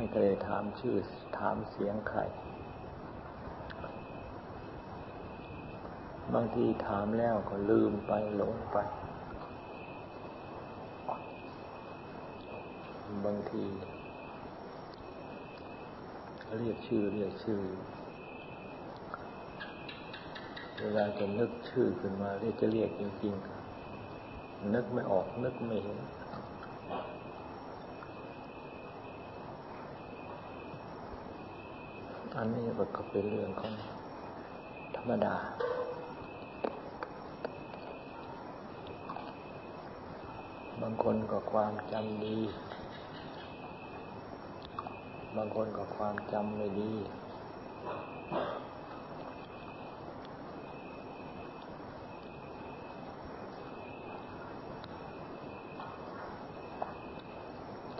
ไม่เคยถามชื่อถามเสียงใคร บางทีถามแล้วก็ลืมไปหลงไป บางที เรียกชื่อเรียกชื่อ เวลาจะนึกชื่อขึ้นมาเรียกจะเรียกจริงๆ นึกไม่ออกนึกไม่เห็น อันนี้ก็เป็นเรื่องของธรรมดา บางคนก็ความจำดี บางคนก็ความจำไม่ดี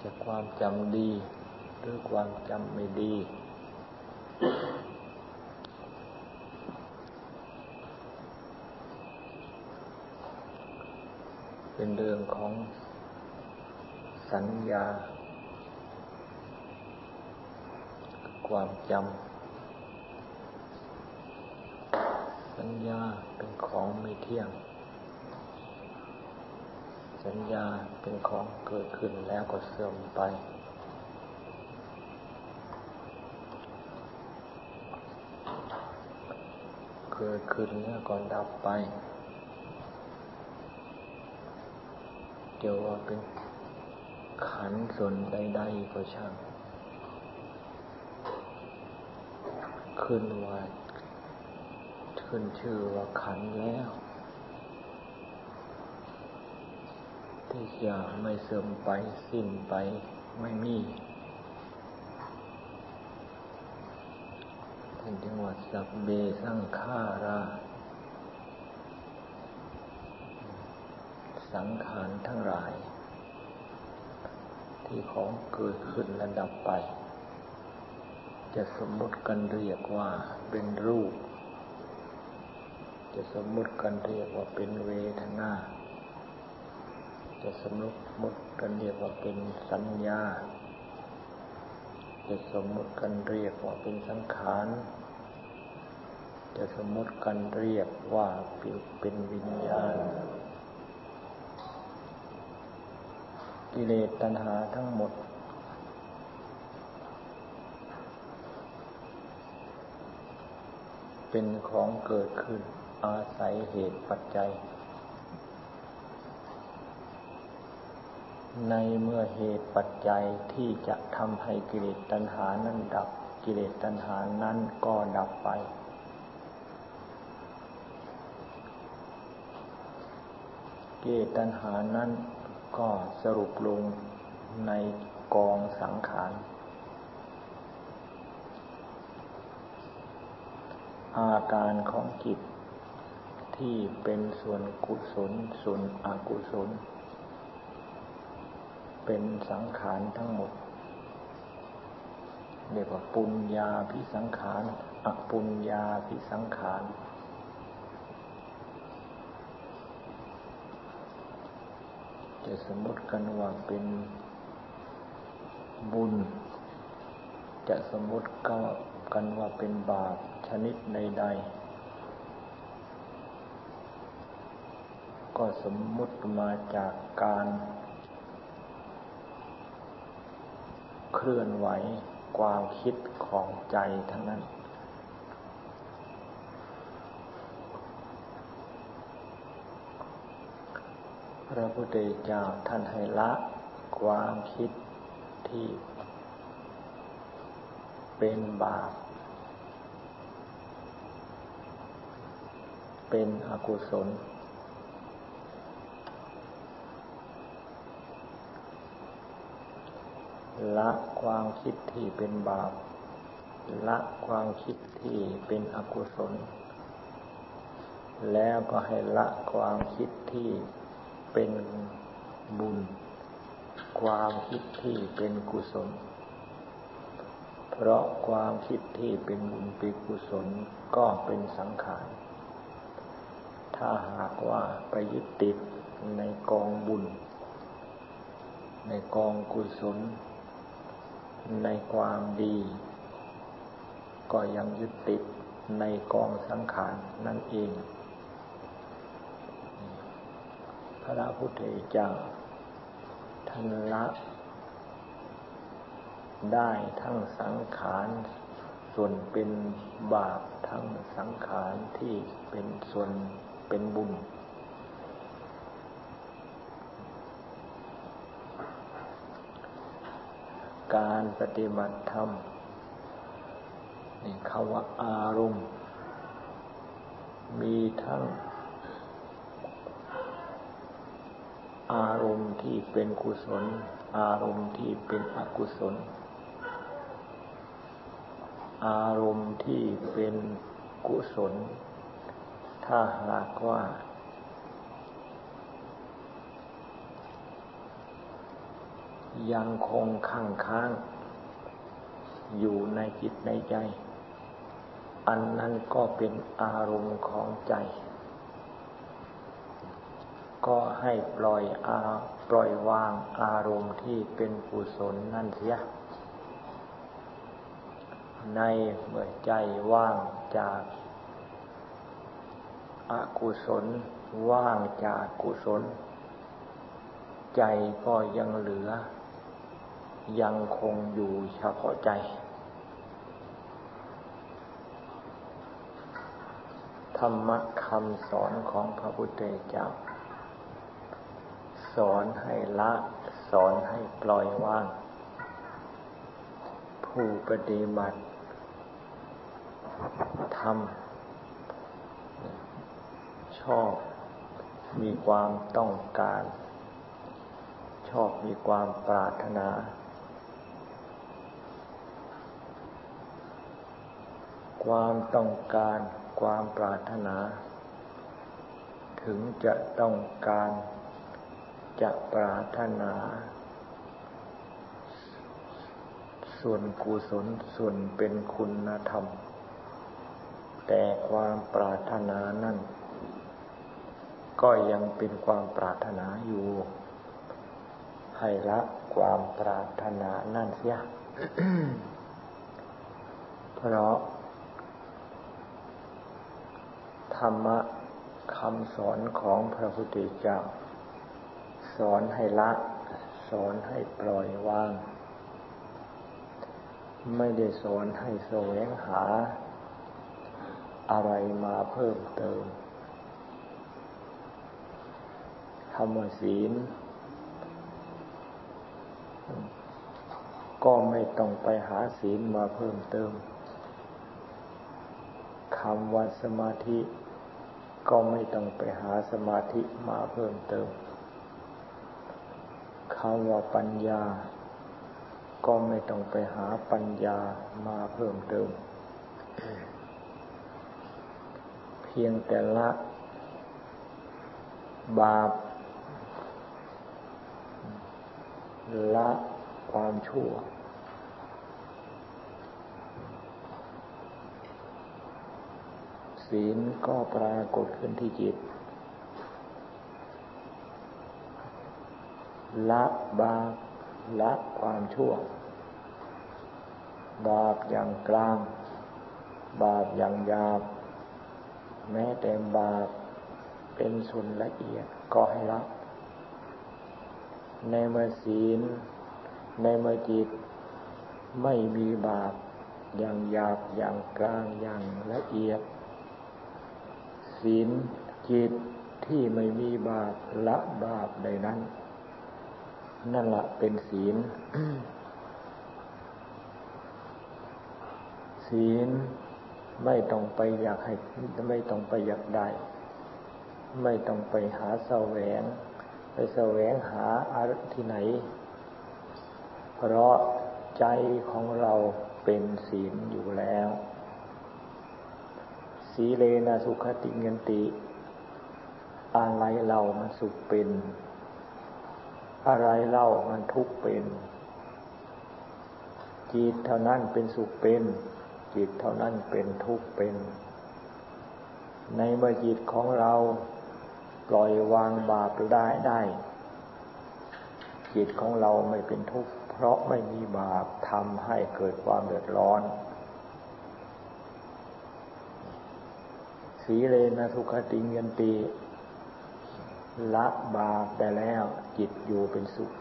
จะความจำดี หรือความจำไม่ดี เป็นเรื่องของสัญญา ความจำ สัญญาเป็นของไม่เที่ยง สัญญาเป็นของเกิดขึ้นแล้วก็เสื่อมไป เกิดขึ้นแล้วก็ดับไป จะว่าเป็นขันส่วนใดๆก็ช่าง ขึ้นว่า ขึ้นชื่อว่าขันแล้วที่จะไม่เสื่อมไปสิ้นไปไม่มีท่านจึงว่าสักเบสังขารา สังขารทั้งหลาย ที่ของเกิดขึ้นและดับไป จะสมมติกันเรียกว่าเป็นรูป จะสมมติกันเรียกว่าเป็นเวทนา จะสมมติกันเรียกว่าเป็นสัญญา จะสมมติกันเรียกว่าเป็นสังขารจะสมมติกันเรียกว่าเป็นวิญญาณ กิเลสตัณหาทั้งหมด เป็นของเกิดขึ้นอาศัยเหตุปัจจัย ในเมื่อเหตุปัจจัยที่จะทำให้กิเลสตัณหานั้นดับ กิเลสตัณหานั้นก็ดับไปกิเลสตัณหานั้น ก็สรุปลงในกองสังขาร อาการของจิตที่เป็นส่วนกุศล ส่วนอกุศล เป็นสังขารทั้งหมด เรียกว่าปุญญาพิสังขารอปุญญาพิสังขาร จะสมมติกันว่าเป็นบุญ จะสมมติกันว่าเป็นบาปชนิดใดๆ ก็สมมุติมาจากการเคลื่อนไหวความคิดของใจทั้งนั้น พระพุทธเจ้าท่านให้ละความคิดที่เป็นบาป เป็นอกุศล ละความคิดที่เป็นบาป ละความคิดที่เป็นอกุศล แล้วก็ให้ละความคิดที่ เป็นบุญ ความคิดที่เป็นกุศล เพราะความคิดที่เป็นบุญเป็นกุศลก็เป็นสังขาร ถ้าหากว่าไปยึดติดในกองบุญ ในกองกุศล ในความดี ก็ยังยึดติดในกองสังขารนั่นเอง พ ระพุทธเจ้าท่านละได้ทั้งสังขาร ส่วนเป็นบาปทั้งสังขารที่เป็นส่วนเป็นบุญ การปฏิบัติธรรมนี่คำว่าอารมณ์ มีทั้ง อารมณ์ที่เป็นกุศล อารมณ์ที่เป็นอกุศล อารมณ์ที่เป็นกุศล ถ้าหากว่า ยังคงข้างค้าง อยู่ในจิตในใจ อันนั้นก็เป็นอารมณ์ของใจ ก็ให้ปล่อยอาปล่อยวางอารมณ์ที่เป็นกุศลนั่นเสีย ในเมื่อใจว่างจากอากุศลว่างจากกุศล ใจก็ยังเหลือ ยังคงอยู่เฉพาะใจ ธรรมะคำสอนของพระพุทธเจ้า สอนให้ละ สอนให้ปล่อยวาง ผู้ปฏิบัติทำชอบมีความต้องการ ชอบมีความปรารถนา ความต้องการ ความปรารถนา ถึงจะต้องการ จะปรารถนา ส่วนกุศลส่วนเป็นคุณธรรม แต่ความปรารถนานั่น ก็ยังเป็นความปรารถนาอยู่ ให้ละความปรารถนานั่นเสีย เพราะ ธรรมะคำสอนของพระพุทธเจ้า อนให้ละสอนให้ปล่อยวาง ไม่ได้สอนให้แสวงหา อะไรมาเพิ่มเติมคำว่าศีล ก็ไม่ต้องไปหาศีลมาเพิ่มเติมคำว่าสมาธิ ก็ไม่ต้องไปหาสมาธิมาเพิ่มเติม คำว่าปัญญา ก็ไม่ต้องไปหาปัญญามาเพิ่มเติม เพียงแต่ละ บาป ละความชั่ว ศีลก็ปรากฏขึ้นที่จิต ละบาปละความชั่ว บาปอย่างกลาง บาปอย่างยาบ แม้แต่บาปเป็นส่วนละเอียดก็ให้ละ ในเมื่อศีล ในเมื่อจิตไม่มีบาปอย่างหยาบอย่างกลางอย่างละเอียด ศีลจิตที่ไม่มีบาปละบาปใดนั้น นั่นละเป็นศีล ศีลไม่ต้องไปอยากให้ไม่ต้องไปอยากได้ ไม่ต้องไปหาแสวง ไปแสวงหาอะไรที่ไหน เพราะใจของเราเป็นศีลอยู่แล้ว สีเลนะสุขติเงินติ อะไรเรามันสุขเป็น อะไรเล่ามันทุกเป็น จิตเท่านั้นเป็นสุขเป็น จิตเท่านั้นเป็นทุกเป็น ในเมื่อจิตของเราปล่อยวางบาปได้ได้ จิตของเราไม่เป็นทุกข์เพราะไม่มีบาปทำให้เกิดความเดือดร้อน สีเลนะทุกขติงยันตีละบาปได้แล้ว จิตอยู่เป็นสุข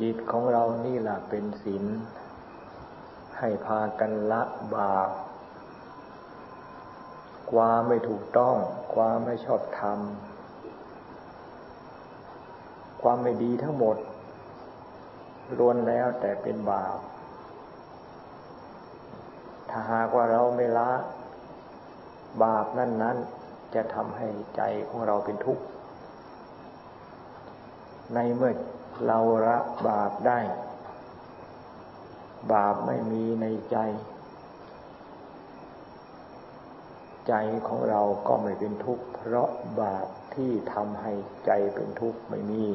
จิตของเรานี่แหละเป็นศีลให้พากันละบาปความไม่ถูกต้อง ความไม่ชอบธรรม ความไม่ดีทั้งหมดล้วนแล้วแต่เป็นบาป ถ้าหากว่าเราไม่ละ บาปนั่นนั้น จะทำให้ใจของเราเป็นทุกข์ ในเมื่อเราละบาปได้ บาปไม่มีในใจ ใจของเราก็ไม่เป็นทุกข์ เพราะบาปที่ทำให้ใจเป็นทุกข์ไม่มี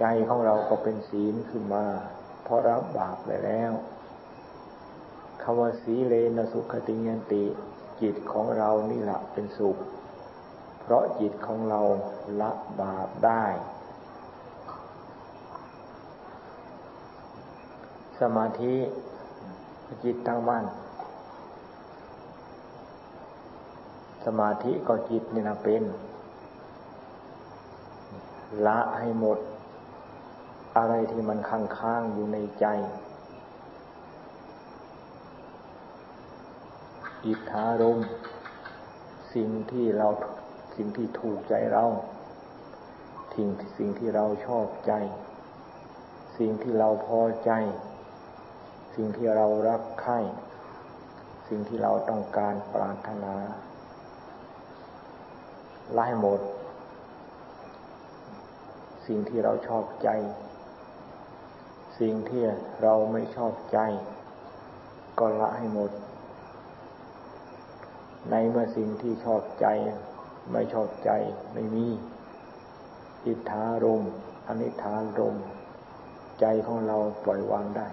ใจของเราก็เป็นศีลขึ้นมา เพราะรับบาปไปแล้วคำว่าสีเลนสุขติยันติ จิตของเรานี่แหละเป็นสุข เพราะจิตของเราละบาปได้ สมาธิจิตตั้งมั่น สมาธิก็จิตนี่นะเป็น ละให้หมด อะไรที่มันค้างค้างอยู่ในใจ อิทธารมสิ่งที่เราสิ่งที่ถูกใจเราทิ้งสิ่งที่เราชอบใจ สิ่งที่เราพอใจ สิ่งที่เรารักใคร่สิ่งที่เราต้องการปรารถนาไล่หมด สิ่งที่เราชอบใจ สิ่งที่เราไม่ชอบใจ ก็ละให้หมด ในเมื่อสิ่งที่ชอบใจ ไม่ชอบใจไม่มี อิทธารมอนิธารมใจของเราปล่อยวางได้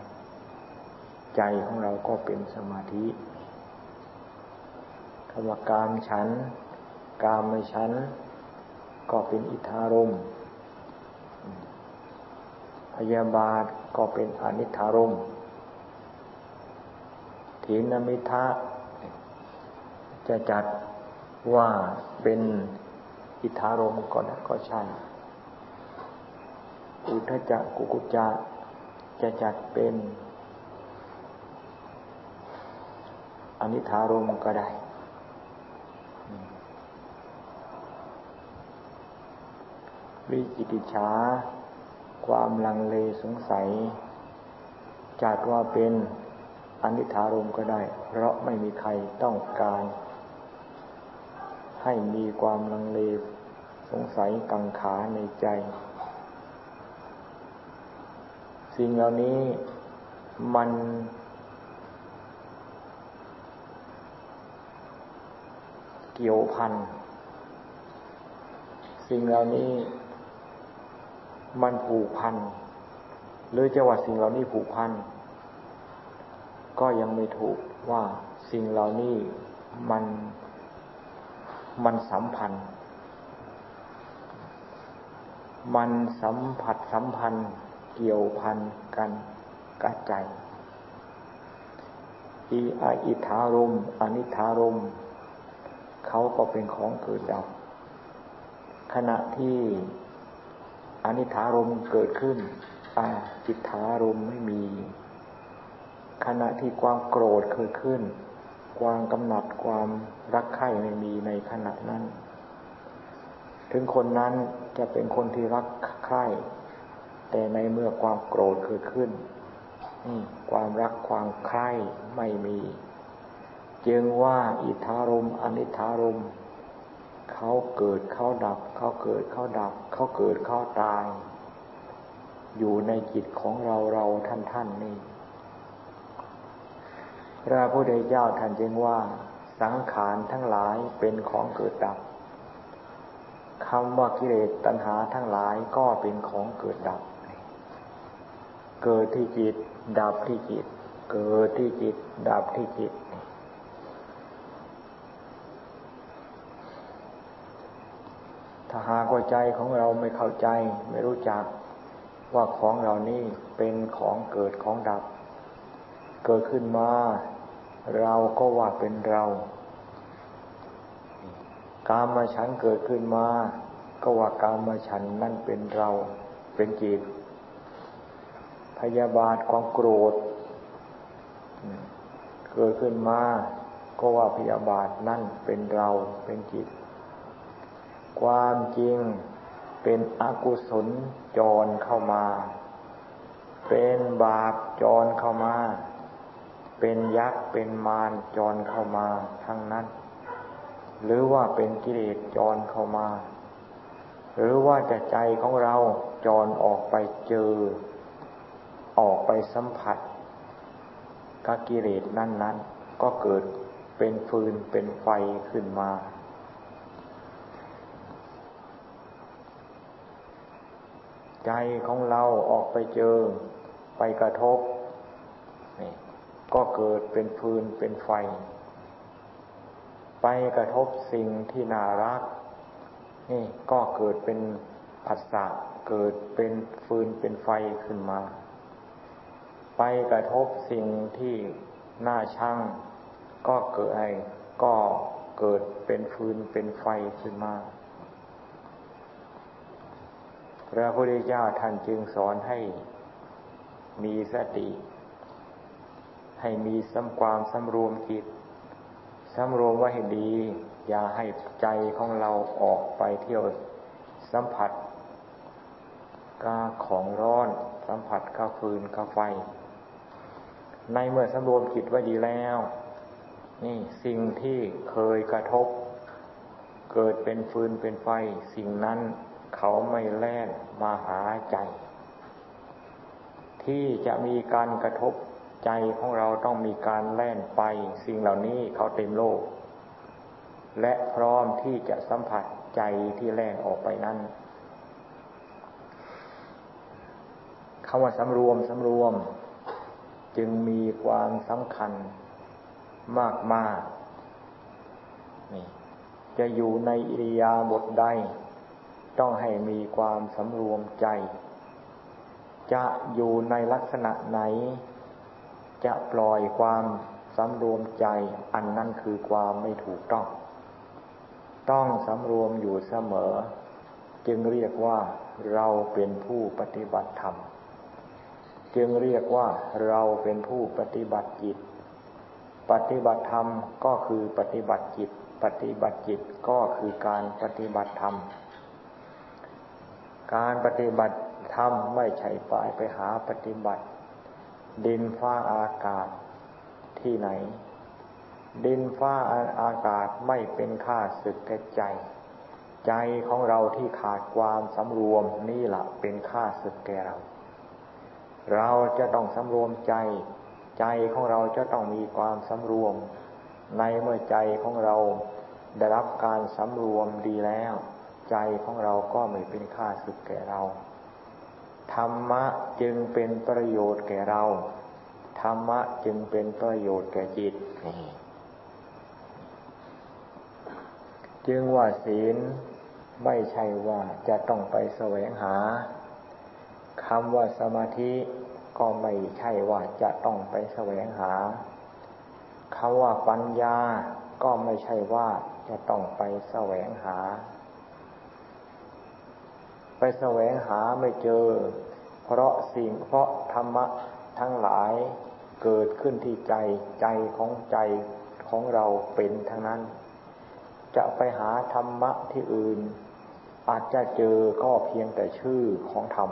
ใจของเราก็เป็นสมาธิคำว่าการฉัน กามไม่ชัน ก็เป็นอิทธารมพยาบาทก็เป็นอนิธารมถีนมิทะ จะจัดว่าเป็นอิทธารมก็ได้ก็ใช่ อุทจักกุกุจะจะจัดเป็นอนิธารมก็ได้ วิจิกิจฉาความลังเลสงสัย จัดว่าเป็นอนิธารมก็ได้ เพราะไม่มีใครต้องการ ให้มีความลังเลสงสัยกังขาในใจ สิ่งเหล่านี้มันเกี่ยวพัน สิ่งเหล่านี้มันผูกพัน หรือจะว่าสิ่งเหล่านี้ผูกพัน ก็ยังไม่ถูกว่าสิ่งเหล่านี้มัน มันสัมพันธ์ มันสัมผัสสัมพันธ์ เกี่ยวพันกันกับใจอีอาอิทารมอนิทารมเขาก็เป็นของเกิดดับ ขณะที่อนิถารมเกิดขึ้นอาจิตถารมไม่มี ขณะที่ความโกรธเกิดขึ้น ความกำหนัดความรักใคร่ไม่มีในขณะนั้น ถึงคนนั้นจะเป็นคนที่รักใคร่แต่ในเมื่อความโกรธเกิดขึ้นความรักความใคร่ไม่มี จึงว่าอิทธารมอนิธารมเขาเกิดเขาดับ เขาเกิดเขาดับ เขาเกิดเขาตาย อยู่ในจิตของเราเราท่านท่านนี่ พระพุทธเจ้าท่านจึงว่า สังขารทั้งหลายเป็นของเกิดดับคำว่ากิเลสตัณหาทั้งหลายก็เป็นของเกิดดับ เกิดที่จิต ดับที่จิต เกิดที่จิต ดับที่จิต ถ้าหากว่าใจของเราไม่เข้าใจไม่รู้จักว่าของเรานี่เป็นของเกิดของดับ เกิดขึ้นมา เราก็ว่าเป็นเรา กามาฉันเกิดขึ้นมา ก็ว่ากามาฉันนั่นเป็นเรา เป็นจิต พยาบาทความโกรธ เกิดขึ้นมา ก็ว่าพยาบาทนั่นเป็นเรา เป็นจิต ความจริงเป็นอกุศลจรเข้ามา เป็นบาปจรเข้ามา เป็นยักษ์เป็นมารจรเข้ามาทั้งนั้น หรือว่าเป็นกิเลสจรเข้ามา หรือว่าจะใจของเราจรออกไปเจอ ออกไปสัมผัสกับกิเลสนั้น ๆ ก็เกิดเป็นฟืนเป็นไฟขึ้นมา ใจของเราออกไปเจอไปกระทบนี่ ก็เกิดเป็นฟืนเป็นไฟ ไปกระทบสิ่งที่น่ารัก นี่ก็เกิดเป็นผัสสะเกิดเป็นฟืนเป็นไฟขึ้นมา ไปกระทบสิ่งที่น่าชังก็เกิดไอก็เกิดเป็นฟืนเป็นไฟขึ้นมาพระพุทธเจ้าท่านจึงสอนให้มีสติ ให้มีสำความสำรวมจิตสำรวมไว้ให้ดี อย่าให้ใจของเราออกไปเที่ยวสัมผัสกาของร้อน สัมผัสกาฟืนกาไฟ ในเมื่อสำรวมจิตไว้ดีแล้ว นี่สิ่งที่เคยกระทบ เกิดเป็นฟืนเป็นไฟ สิ่งนั้นเขาไม่แล่นมาหาใจ ที่จะมีการกระทบ ใจของเราต้องมีการแล่นไป สิ่งเหล่านี้เขาเต็มโลก และพร้อมที่จะสัมผัสใจที่แล่นออกไปนั้นคำว่าสำรวมสำรวม จึงมีความสำคัญมากมากนี่จะอยู่ในอิริยาบถใด ต้องให้มีความสำรวมใจ จะอยู่ในลักษณะไหน จะปล่อยความสำรวมใจ อันนั้นคือความไม่ถูกต้อง ต้องสำรวมอยู่เสมอ จึงเรียกว่าเราเป็นผู้ปฏิบัติธรรม จึงเรียกว่าเราเป็นผู้ปฏิบัติจิต ปฏิบัติธรรมก็คือปฏิบัติจิต ปฏิบัติจิตก็คือการปฏิบัติธรรม การปฏิบัติธรรมไม่ใช่ไปไปหาปฏิบัติ ดินฟ้าอากาศที่ไหน ดินฟ้าอากาศไม่เป็นค่าศึกแก่ใจ ใจของเราที่ขาดความสำรวมนี่แหละเป็นค่าศึกแก่เรา เราจะต้องสำรวมใจ ใจของเราจะต้องมีความสำรวม ในเมื่อใจของเราได้รับการสำรวมดีแล้ว ใจของเราก็ไม่เป็นค่าสึกแก่เรา ธรรมะจึงเป็นประโยชน์แก่เรา ธรรมะจึงเป็นประโยชน์แก่จิต จึงว่าศีลไม่ใช่ว่าจะต้องไปแสวงหาคำว่าสมาธิก็ไม่ใช่ว่าจะต้องไปแสวงหาคำว่าปัญญาก็ไม่ใช่ว่าจะต้องไปแสวงหา ไปแสวงหาไม่เจอ เพราะสิ่งเพราะธรรมะทั้งหลายเกิดขึ้นที่ใจใจของใจของเราเป็นทั้งนั้น จะไปหาธรรมะที่อื่น อาจจะเจอก็เพียงแต่ชื่อของธรรม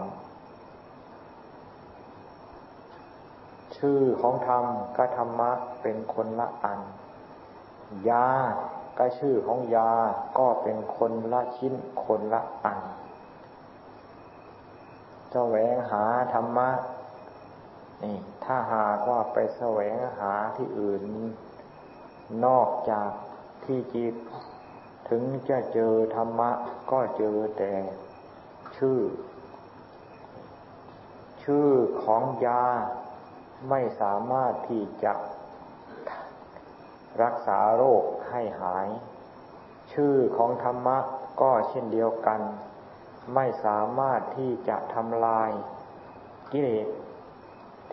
ชื่อของธรรมกับธรรมะเป็นคนละอัน ยาก็ชื่อของยาก็เป็นคนละชิ้นคนละอัน สวงหาธรรมะนี่ถ้าหากว่าไปแสวงหาที่อื่น นอกจากที่จิต ถึงจะเจอธรรมะ ก็เจอแต่ชื่อ ชื่อของยาไม่สามารถที่จะรักษาโรคให้หาย ชื่อของธรรมะก็เช่นเดียวกัน ไม่สามารถที่จะทำลายกิเลส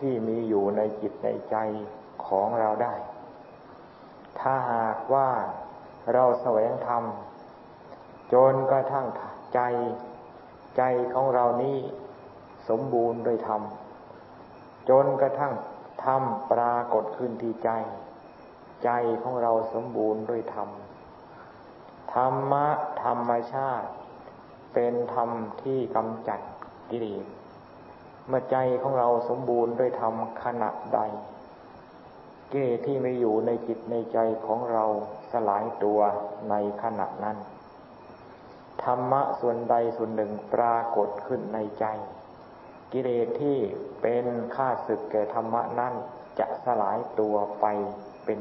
ที่มีอยู่ในจิตในใจของเราได้ ถ้าหากว่าเราแสวงธรรม จนกระทั่งใจ ใจของเรานี้สมบูรณ์ด้วยธรรม จนกระทั่งธรรมปรากฏขึ้นที่ใจ ใจของเราสมบูรณ์ด้วยธรรม ธรรมะธรรมชาติ เป็นธรรมที่กำจัดกิเลสเมื่อใจของเราสมบูรณ์ด้วยธรรมขณะใดกิเลสที่ไม่อยู่ในจิตในใจของเราสลายตัวในขณะนั้น ธรรมะส่วนใดส่วนหนึ่งปรากฏขึ้นในใจ กิเลสที่เป็นข้าศึกแก่ธรรมะนั้นจะสลายตัวไปเป็น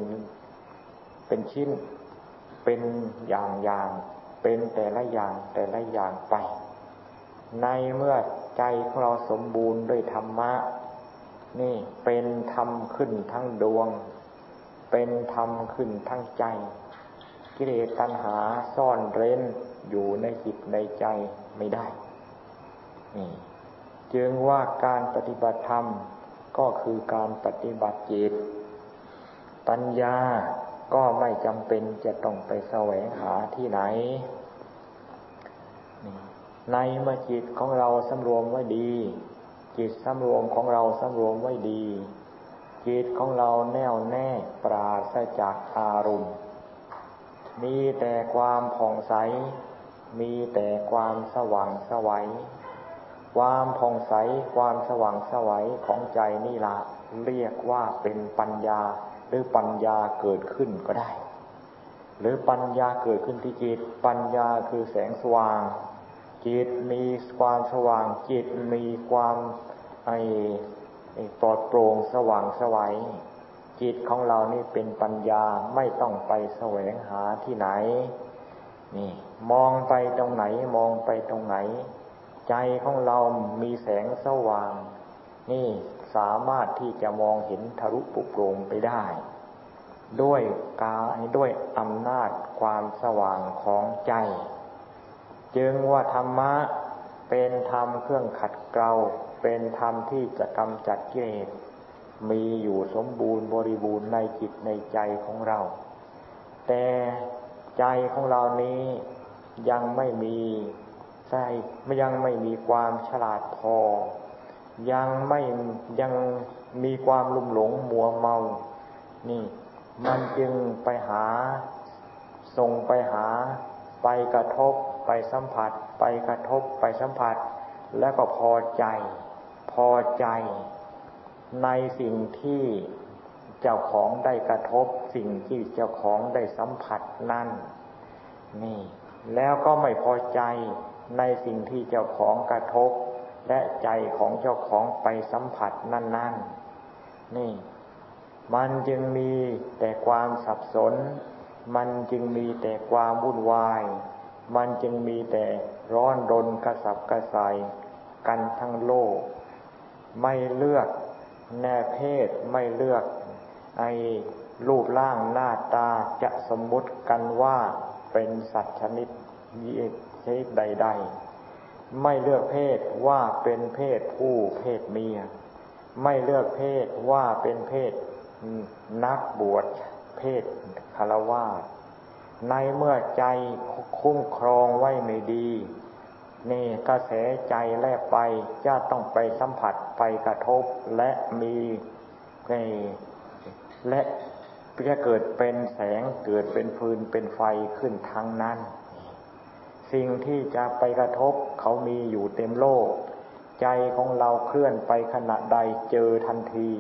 เป็นชิ้น เป็นอย่างอย่าง เป็นแต่ละอย่างแต่ละอย่างไป ในเมื่อใจของเราสมบูรณ์ด้วยธรรมะ นี่เป็นธรรมขึ้นทั้งดวง เป็นธรรมขึ้นทั้งใจ กิเลสตัณหาซ่อนเร้นอยู่ในจิตในใจไม่ได้ นี่จึงว่าการปฏิบัติธรรมก็คือการปฏิบัติจิต ปัญญา ก็ไม่จำเป็นจะต้องไปแสวงหาที่ไหน ในเมื่อจิตของเราสำรวมไว้ดี จิตสำรวมของเราสำรวมไว้ดี จิตของเราแน่วแน่ปราศจากอารมณ์มีแต่ความผ่องใส มีแต่ความสว่างสวัย ความผ่องใส ความสว่างสวัยของใจนี่ละเรียกว่าเป็นปัญญา รือปัญญาเกิดขึ้นก็ได้ หรือปัญญาเกิดขึ้นที่จิต ปัญญาคือแสงสว่าง จิตมีความสว่าง จิตมีความไอ้ปลอดโปร่งสว่างสวัยจิตของเรานี่เป็นปัญญาไม่ต้องไปแสวงหาที่ไหน นี่ มองไปตรงไหนมองไปตรงไหน ใจของเรามีแสงสว่าง นี่ สามารถที่จะมองเห็นทะลุปุโปรงไปได้ ด้วยกาด้วยอำนาจความสว่างของใจ จึงว่าธรรมะเป็นธรรมเครื่องขัดเกลาเป็นธรรมที่จะกำจัดกิเลสมีอยู่สมบูรณ์บริบูรณ์ในจิตในใจของเรา แต่ใจของเรานี้ยังไม่มีใจยังไม่มีความฉลาดพอ ยังไม่ยังมีความลุ่มหลงมัวเมา นี่ มันจึงไปหา ส่งไปหา ไปกระทบ ไปสัมผัส ไปกระทบ ไปสัมผัส แล้วก็พอใจ พอใจ ในสิ่งที่เจ้าของได้กระทบ สิ่งที่เจ้าของได้สัมผัสนั่น นี่ แล้วก็ไม่พอใจในสิ่งที่เจ้าของกระทบ และใจของเจ้าของไปสัมผัสนั่น ๆ นี่ มันจึงมีแต่ความสับสน มันจึงมีแต่ความวุ่นวาย มันจึงมีแต่ร้อนรนกระสับกระส่ายกันทั้งโลก ไม่เลือกแน่เพศไม่เลือก ไอรูปร่างหน้าตาจะสมมุติกันว่าเป็นสัตว์ชนิดยีชนิดใด ๆ ไม่เลือกเพศว่าเป็นเพศผู้เพศเมีย ไม่เลือกเพศว่าเป็นเพศนักบวชเพศคารวาสในเมื่อใจคุ้มครองไว้ไม่ดี นี่กระแสใจแลกไปจะต้องไปสัมผัสไปกระทบและมีและจะเกิดเป็นแสงเกิดเป็นฟืนเป็นไฟขึ้นทางนั้น สิ่งที่จะไปกระทบเขามีอยู่เต็มโลก ใจของเราเคลื่อนไปขณะใดเจอทันที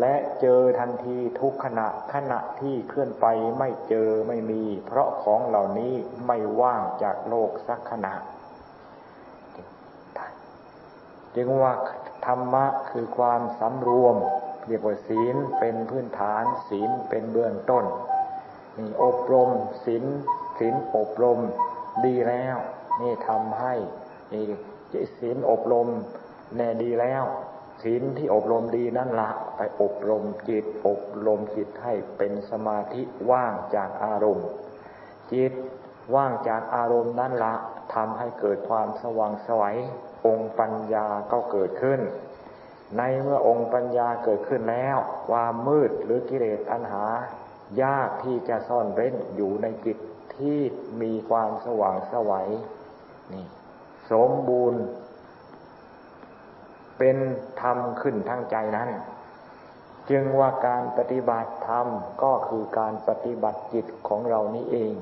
และเจอทันทีทุกขณะขณะที่เคลื่อนไปไม่เจอไม่มี เพราะของเหล่านี้ไม่ว่างจากโลกสักขณะ จึงว่าธรรมะคือความสำรวมเรียกว่าศีลเป็นพื้นฐานศีลเป็นเบื้องต้นนี่อบรมศีลศีลอบรม ดีแล้ว นี่ทำให้นี่ศีลอบรมแน่ดีแล้วศีลที่อบรมดีนั่นละไปอบรมจิต อบรมจิตให้เป็นสมาธิว่างจากอารมณ์ จิตว่างจากอารมณ์นั้นละทำให้เกิดความสว่างสวัยองค์ปัญญาก็เกิดขึ้น ในเมื่อองค์ปัญญาเกิดขึ้นแล้ว ความมืดหรือกิเลสอันหายากที่จะซ่อนเร้นอยู่ในจิต ที่มีความสว่างสวัยนี่ สมบูรณ์ เป็นธรรมขึ้นทั้งใจนั้น จึงว่าการปฏิบัติธรรมก็คือการปฏิบัติจิตของเรานี้เอง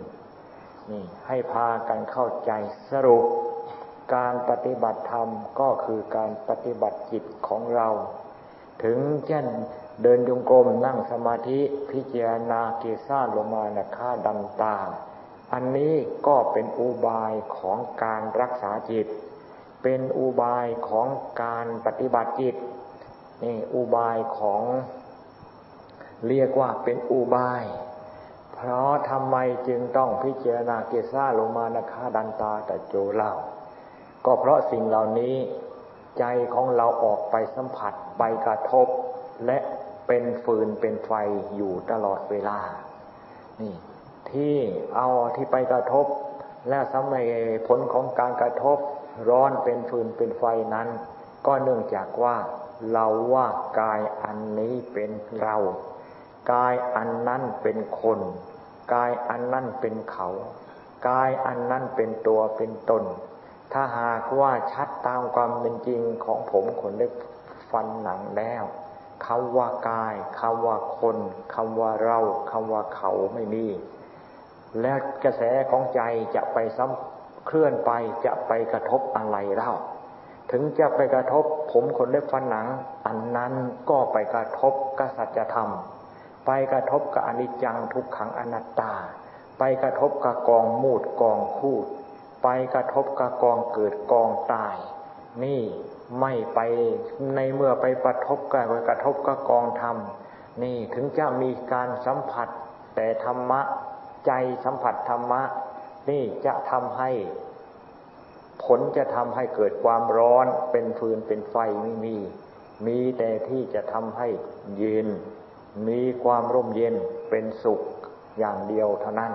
นี่ ให้พากันเข้าใจสรุป การปฏิบัติธรรมก็คือการปฏิบัติจิตของเรา ถึงเช่นเดินจงกรมนั่งสมาธิพิจารณาเกศาลมานะค่าดันตา อันนี้ก็เป็นอุบายของการรักษาจิต เป็นอุบายของการปฏิบัติจิตนี่อุบายของเรียกว่าเป็นอุบาย เพราะทำไมจึงต้องพิจารณาเกซาโลมานาคาดันตาแต่โจเล่า ก็เพราะสิ่งเหล่านี้ใจของเราออกไปสัมผัสไปกระทบ และเป็นฟืนเป็นไฟอยู่ตลอดเวลา นี่ ที่เอาที่ไปกระทบ และสมัยผลของการกระทบ ร้อนเป็นฟืนเป็นไฟนั้น ก็เนื่องจากว่าเราว่ากายอันนี้เป็นเรา กายอันนั้นเป็นคน กายอันนั้นเป็นเขา กายอันนั้นเป็นตัวเป็นตน ถ้าหากว่าชัดตามความเป็นจริงของผมคนเล็กฟันหนังแล้วคำว่ากายคำว่าคนคำว่าเราคำว่าเขาไม่มี แล้วกระแสของใจจะไปซ้ำเคลื่อนไปจะไปกระทบอะไรเล่า ถึงจะไปกระทบผมคนเล็กฟันหนัง อันนั้นก็ไปกระทบกษัตริยธรรม ไปกระทบกับอนิจจังทุกขังอนัตตา ไปกระทบกับกองมูดกองคูด ไปกระทบกับกองเกิดกองตาย นี่ไม่ไปในเมื่อไปกระทบกับกระทบกับกองธรรม นี่ถึงจะมีการสัมผัสแต่ธรรมะ ใจสัมผัสธรรมะ นี่จะทำให้ ผลจะทำให้เกิดความร้อนเป็นฟืนเป็นไฟไม่มี มีแต่ที่จะทำให้เย็น มีความร่มเย็นเป็นสุขอย่างเดียวเท่านั้น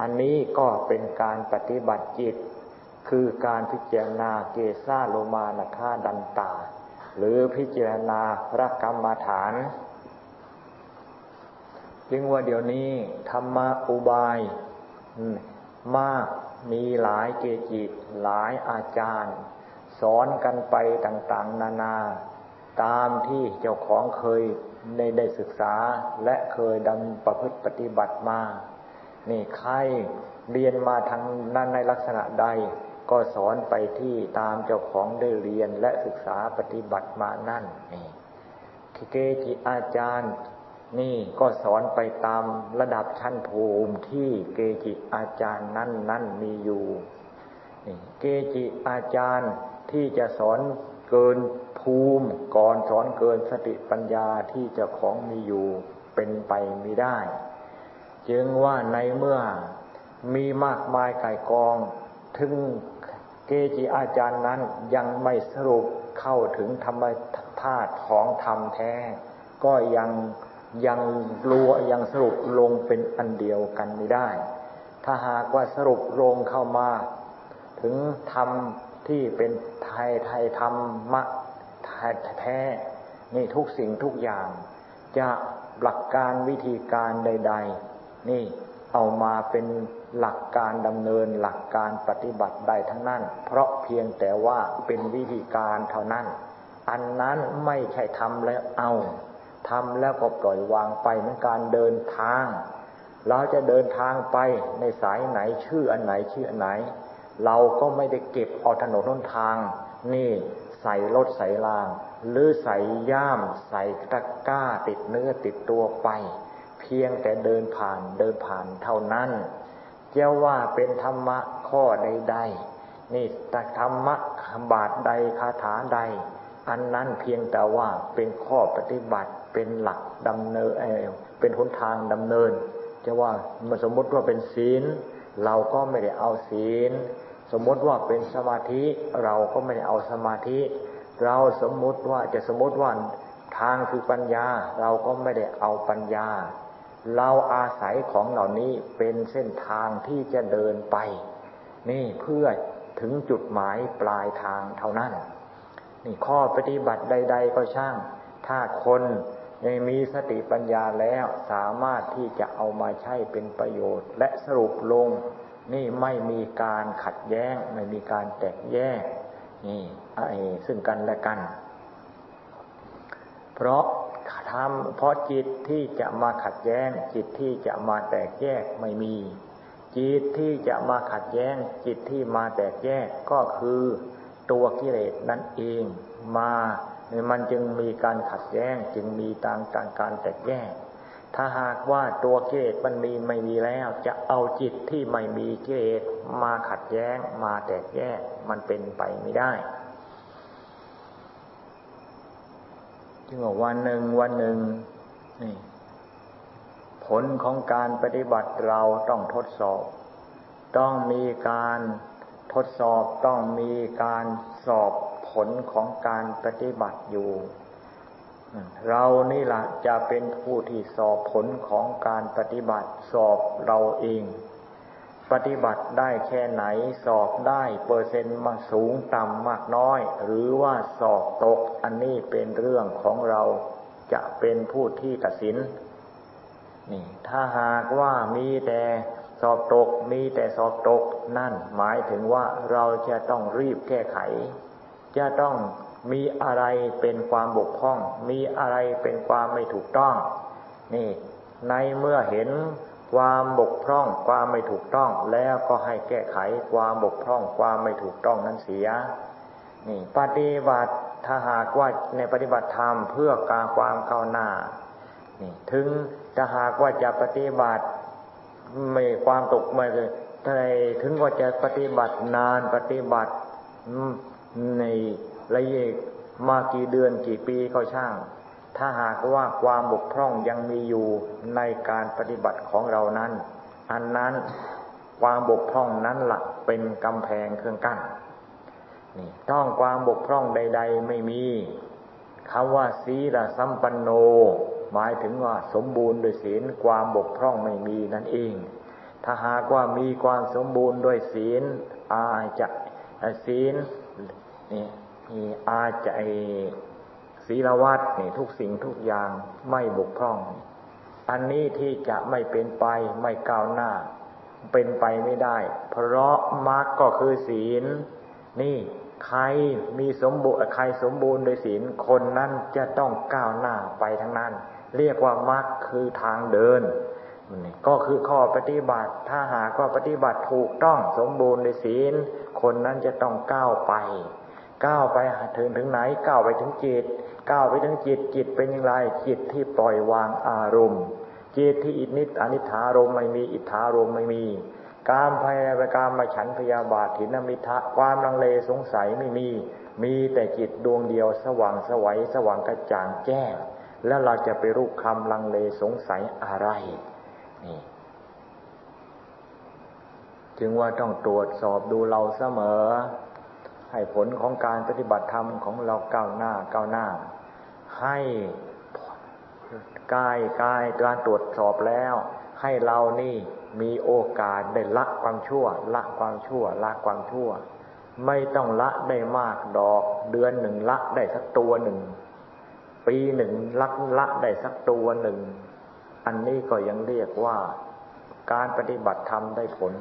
อันนี้ก็เป็นการปฏิบัติจิต คือการพิจารณาเกซาโลมานาคาดันตา หรือพิจารณาพระกรรมฐาน จึงว่าเดี๋ยวนี้ธรรมะอุบายมากมีหลายเกจิหลายอาจารย์ สอนกันไปต่าง ๆ นานา ตามที่เจ้าของเคยได้ได้ศึกษาและเคยดำประพฤติปฏิบัติมา นี่ใครเรียนมาทางนั้นในลักษณะใด ก็สอนไปที่ตามเจ้าของได้เรียนและศึกษาปฏิบัติมานั่นนี่เกจิอาจารย์ นี่ก็สอนไปตามระดับชั้นภูมิที่เกจิอาจารย์นั่นนั่นมีอยู่นี่เกจิอาจารย์ที่จะสอนเกินภูมิก่อนสอนเกินสติปัญญาที่เจ้าของมีอยู่เป็นไปไม่ได้ จึงว่าในเมื่อมีมากมายไก่กอง ถึงเกจิอาจารย์นั้นยังไม่สรุปเข้าถึงธรรมธาตุของธรรมแท้ ก็ยัง ยังรัวยังสรุปลงเป็นอันเดียวกันไม่ได้ ถ้าหากว่าสรุปลงเข้ามา ถึงธรรมที่เป็นไทยไทยธรรมะแท้นี่ทุกสิ่งทุกอย่าง จะหลักการวิธีการใด ๆ นี่เอามาเป็นหลักการดำเนินหลักการปฏิบัติใดทั้งนั้น เพราะเพียงแต่ว่าเป็นวิธีการเท่านั้น อันนั้นไม่ใช่ทำแล้วเอา ทำแล้วก็ปล่อยวางไปเหมือนการเดินทาง เราจะเดินทางไปในสายไหนชื่ออันไหนชื่ออันไหน เราก็ไม่ได้เก็บเอาถนนทนทาง นี่ใส่รถใส่ราง หรือใส่ย่าม ใส่ตะกร้าติดเนื้อติดตัวไป เพียงแต่เดินผ่านเดินผ่านเท่านั้นเจะว่าเป็นธรรมะข้อใดๆนี่แต่ธรรมะบาทใดคาถาใด อันนั้นเพียงแต่ว่าเป็นข้อปฏิบัติ เป็นหลักดำเนินเป็นหนทางดำเนินจะว่ามันสมมติว่าเป็นศีล เราก็ไม่ได้เอาศีล สมมติว่าเป็นสมาธิเราก็ไม่ได้เอาสมาธิ เราสมมติว่าจะสมมติว่าทางคือปัญญา เราก็ไม่ได้เอาปัญญา เราอาศัยของเหล่านี้เป็นเส้นทางที่จะเดินไป นี่เพื่อถึงจุดหมายปลายทางเท่านั้น นี่ข้อปฏิบัติใด ๆ ก็ช่าง ถ้าคน ยังมีสติปัญญาแล้วสามารถที่จะเอามาใช้เป็นประโยชน์ และสรุปลง นี่ไม่มีการขัดแย้ง ไม่มีการแตกแยก นี่ไอ้ซึ่งกันและกัน เพราะทำเพราะจิตที่จะมาขัดแย้ง จิตที่จะมาแตกแยกไม่มี จิตที่จะมาขัดแย้ง จิตที่มาแตกแยกก็คือตัวกิเลสนั่นเองมา มันจึงมีการขัดแย้งจึงมีต่างการการแตกแยก ถ้าหากว่าตัวกิเลสมันมีไม่มีแล้ว จะเอาจิตที่ไม่มีกิเลสมาขัดแย้งมาแตกแยกมันเป็นไปไม่ได้จึงว่าวันหนึ่งวันหนึ่งนี่ผลของการปฏิบัติเราต้องทดสอบ ต้องมีการทดสอบต้องมีการสอบ ผลของการปฏิบัติอยู่ เรานี่ละจะเป็นผู้ที่สอบผลของการปฏิบัติสอบเราเอง ปฏิบัติได้แค่ไหนสอบได้เปอร์เซ็นต์มาสูงต่ำมากน้อย หรือว่าสอบตกอันนี้เป็นเรื่องของเราจะเป็นผู้ที่ตัดสินนี่ถ้าหากว่ามีแต่สอบตกมีแต่สอบตกนั่นหมายถึงว่าเราจะต้องรีบแก้ไข จะต้องมีอะไรเป็นความบกพร่อง มีอะไรเป็นความไม่ถูกต้อง นี่ ในเมื่อเห็นความบกพร่อง ความไม่ถูกต้อง แล้วก็ให้แก้ไขความบกพร่อง ความไม่ถูกต้องนั้นเสีย นี่ ปฏิบัติถ้าหากว่าในปฏิบัติธรรมเพื่อการความก้าวหน้า นี่ ถึงถ้าหากว่าจะปฏิบัติไม่ความตกไม่เลยถ้าถึงว่าจะปฏิบัตินานปฏิบัติ ในระยะมากี่เดือนกี่ปีก็ช่าง ถ้าหากว่าความบกพร่องยังมีอยู่ในการปฏิบัติของเรานั้น อันนั้นความบกพร่องนั้นหลักเป็นกำแพงเครื่องกั้นนี่ต้องความบกพร่องใด ๆ ไม่มีคำว่าศีลสัมปันโน หมายถึงว่าสมบูรณ์โดยศีลความบกพร่องไม่มีนั่นเอง ถ้าหากว่ามีความสมบูรณ์ด้วยศีลอาจะศีล นี่อาใจศีลวัดนี่ทุกสิ่งทุกอย่างไม่บกพร่อง อันนี้ที่จะไม่เป็นไปไม่ก้าวหน้า เป็นไปไม่ได้ เพราะมรรคก็คือศีล นี่ใครมีสมบูรณ์ใครสมบูรณ์โดยศีลคนนั้นจะต้องก้าวหน้าไปทั้งนั้น เรียกว่ามรรคคือทางเดินนี่ก็คือข้อปฏิบัติ ถ้าหากว่าปฏิบัติถูกต้องสมบูรณ์ในศีล คนนั้นจะต้องก้าวไป ก้าวไปถึงถึงไหนก้าวไปถึงจิตก้าวไปถึงจิตจิตเป็นอย่างไรจิตที่ปล่อยวางอารมณ์จิตที่อินิสอนิถารมไม่มีอิทธารมไม่มี การพยาบการมาฉันพยาบาทถินมิทะความลังเลสงสัยไม่มี มีแต่จิตดวงเดียวสว่างสวัยสว่างกระจ่างแจ้ง แล้วเราจะไปรูปคำลังเลสงสัยอะไรนี่จึงว่าต้องตรวจสอบดูเราเสมอ ให้ผลของการปฏิบัติธรรมของเราก้าวหน้าก้าวหน้า ให้กายกายการตรวจสอบแล้ว ให้เรานี่มีโอกาสได้ละความชั่ว ละความชั่ว ละความชั่ว ไม่ต้องละได้มากดอก เดือนหนึ่งละได้สักตัวหนึ่ง ปีหนึ่งละละได้สักตัวหนึ่ง อันนี้ก็ยังเรียกว่า การปฏิบัติธรรมได้ผล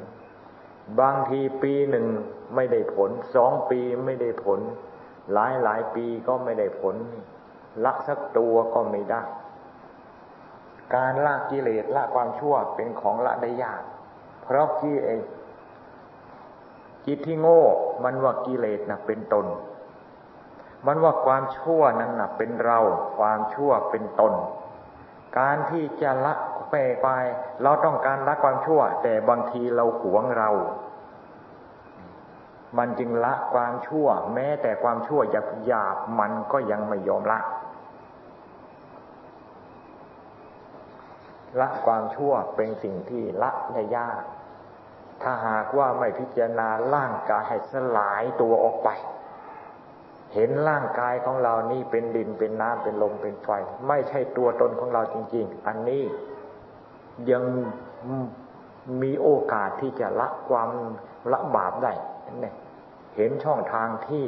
บางทีปีหนึ่งไม่ได้ผล สองปีไม่ได้ผล หลายหลายปีก็ไม่ได้ผล ละสักตัวก็ไม่ได้ การละกิเลสละความชั่วเป็นของละได้ยาก เพราะที่เองจิตที่โง่มันว่ากิเลสนะเป็นตน มันว่าความชั่วนั้นนะเป็นเรา ความชั่วเป็นตน การที่จะละ ไปไป เราต้องการละความชั่ว แต่บางทีเราหวงเรา มันจึงละความชั่ว แม้แต่ความชั่วหยาบหยาบมันก็ยังไม่ยอมละ ละความชั่วเป็นสิ่งที่ละได้ยาก ถ้าหากว่าไม่พิจารณาร่างกายให้สลายตัวออกไปเห็นร่างกายของเรานี่เป็นดินเป็นน้ำเป็นลมเป็นไฟ ไม่ใช่ตัวตนของเราจริง ๆ อันนี้ ยังมีโอกาสที่จะละความละบาปได้เนี่ยเห็นช่องทางที่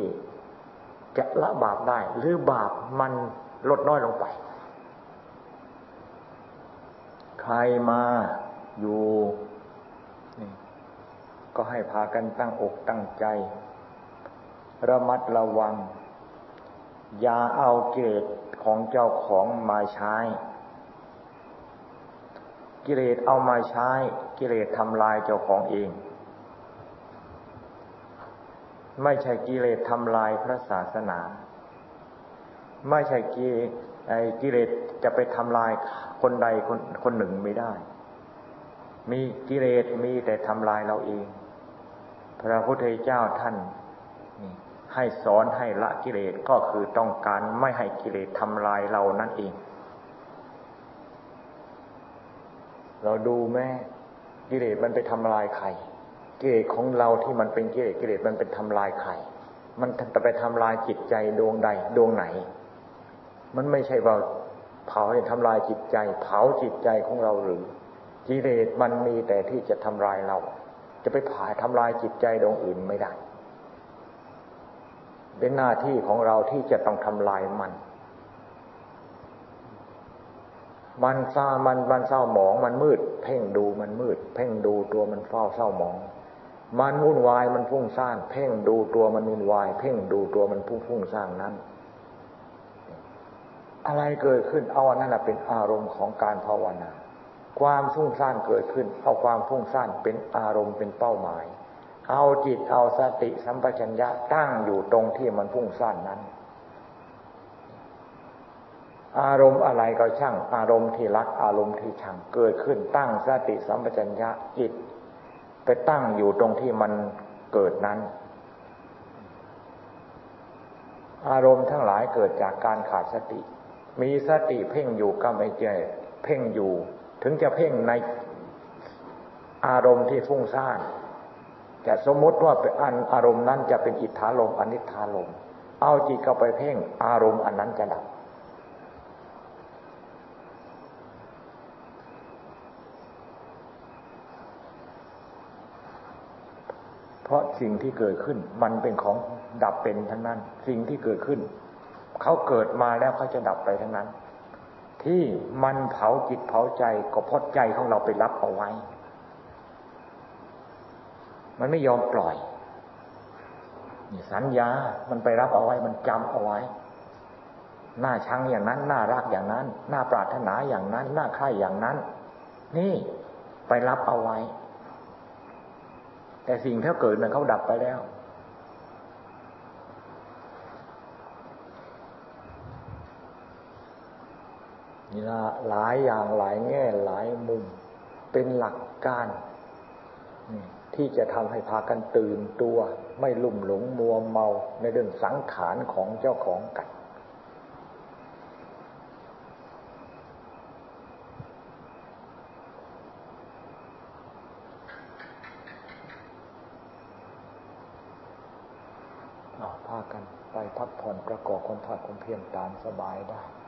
จะละบาปได้ หรือบาปมันลดน้อยลงไป ใครมาอยู่ก็ให้พากันตั้งอกตั้งใจ ระมัดระวัง อย่าเอาเกตของเจ้าของมาใช้ กิเลสเอามาใช้กิเลสทำลายเจ้าของเอง ไม่ใช่กิเลสทำลายพระศาสนา ไม่ใช่กิเลสจะไปทำลายคนใดคนคนหนึ่งไม่ได้ มีกิเลสมีแต่ทำลายเราเอง พระพุทธเจ้าท่านให้สอนให้ละกิเลสก็คือต้องการไม่ให้กิเลสทำลายเรานั่นเอง เราดูแม่กิเลสมันไปทำลายใครกิเลสของเราที่มันเป็นกิเลสกิเลสมันเป็นทำลายใครมันจะไปทำลายจิตใจดวงใดดวงไหน มันไม่ใช่ว่าเผาให้ทำลายจิตใจ เผาจิตใจของเราหรือกิเลสมันมีแต่ที่จะทำลายเรา จะไปผ่าทำลายจิตใจดวงอื่นไม่ได้ เป็นหน้าที่ของเราที่จะต้องทำลายมัน มันเศร้ามันมันเศร้าหมอง มันมืด เพ่งดูมันมืด เพ่งดูตัวมันเฝ้าเศร้าหมอง มันวุ่นวายมันฟุ้งซ่านเพ่งดูตัวมันวุ่นวาย เพ่งดูตัวมันฟุ้งฟุ้งซ่านนั้น อะไรเกิดขึ้นเอาอันนั้นเป็นอารมณ์ของการภาวนา ความฟุ้งซ่านเกิดขึ้น เอาความฟุ้งซ่านเป็นอารมณ์เป็นเป้าหมาย เอาจิตเอาสติสัมปชัญญะตั้งอยู่ตรงที่มันพุ่งสั้นนั้น อารมณ์อะไรก็ช่าง อารมณ์ที่รักอารมณ์ที่ชังเกิดขึ้นตั้งสติสัมปชัญญะจิต ไปตั้งอยู่ตรงที่มันเกิดนั้น อารมณ์ทั้งหลายเกิดจากการขาดสติ มีสติเพ่งอยู่ก็ไม่เจเพ่งอยู่ ถึงจะเพ่งในอารมณ์ที่ฟุ้งซ่านจะสมมติว่าเป็นอันอารมณ์นั้นจะเป็นอิทธาลมอนิธาลมเอาจิตเข้าไปเพ่งอารมณ์อันนั้นจะดับ เพราะสิ่งที่เกิดขึ้น มันเป็นของดับเป็นทั้งนั้น สิ่งที่เกิดขึ้น เขาเกิดมาแล้วเขาจะดับไปทั้งนั้น ที่มันเผาจิตเผาใจก็เพราะใจของเราไปรับเอาไว้ มันไม่ยอมปล่อยนี่สัญญา มันไปรับเอาไว้ มันจำเอาไว้ หน้าชังอย่างนั้น น่ารักอย่างนั้น น่าปรารถนาอย่างนั้น น่าใคร่อย่างนั้น นี่ไปรับเอาไว้ แต่สิ่งที่เกิดนั้นเขาดับไปแล้ว นี่ละหลายอย่างหลายแง่หลายมุม เป็นหลักการที่จะทำให้พากันตื่นตัว ไม่ลุ่มหลงมัวเมาในเรื่องสังขารของเจ้าของกัน พากันไปพักผ่อกามภาคความเพียรตามสบายได้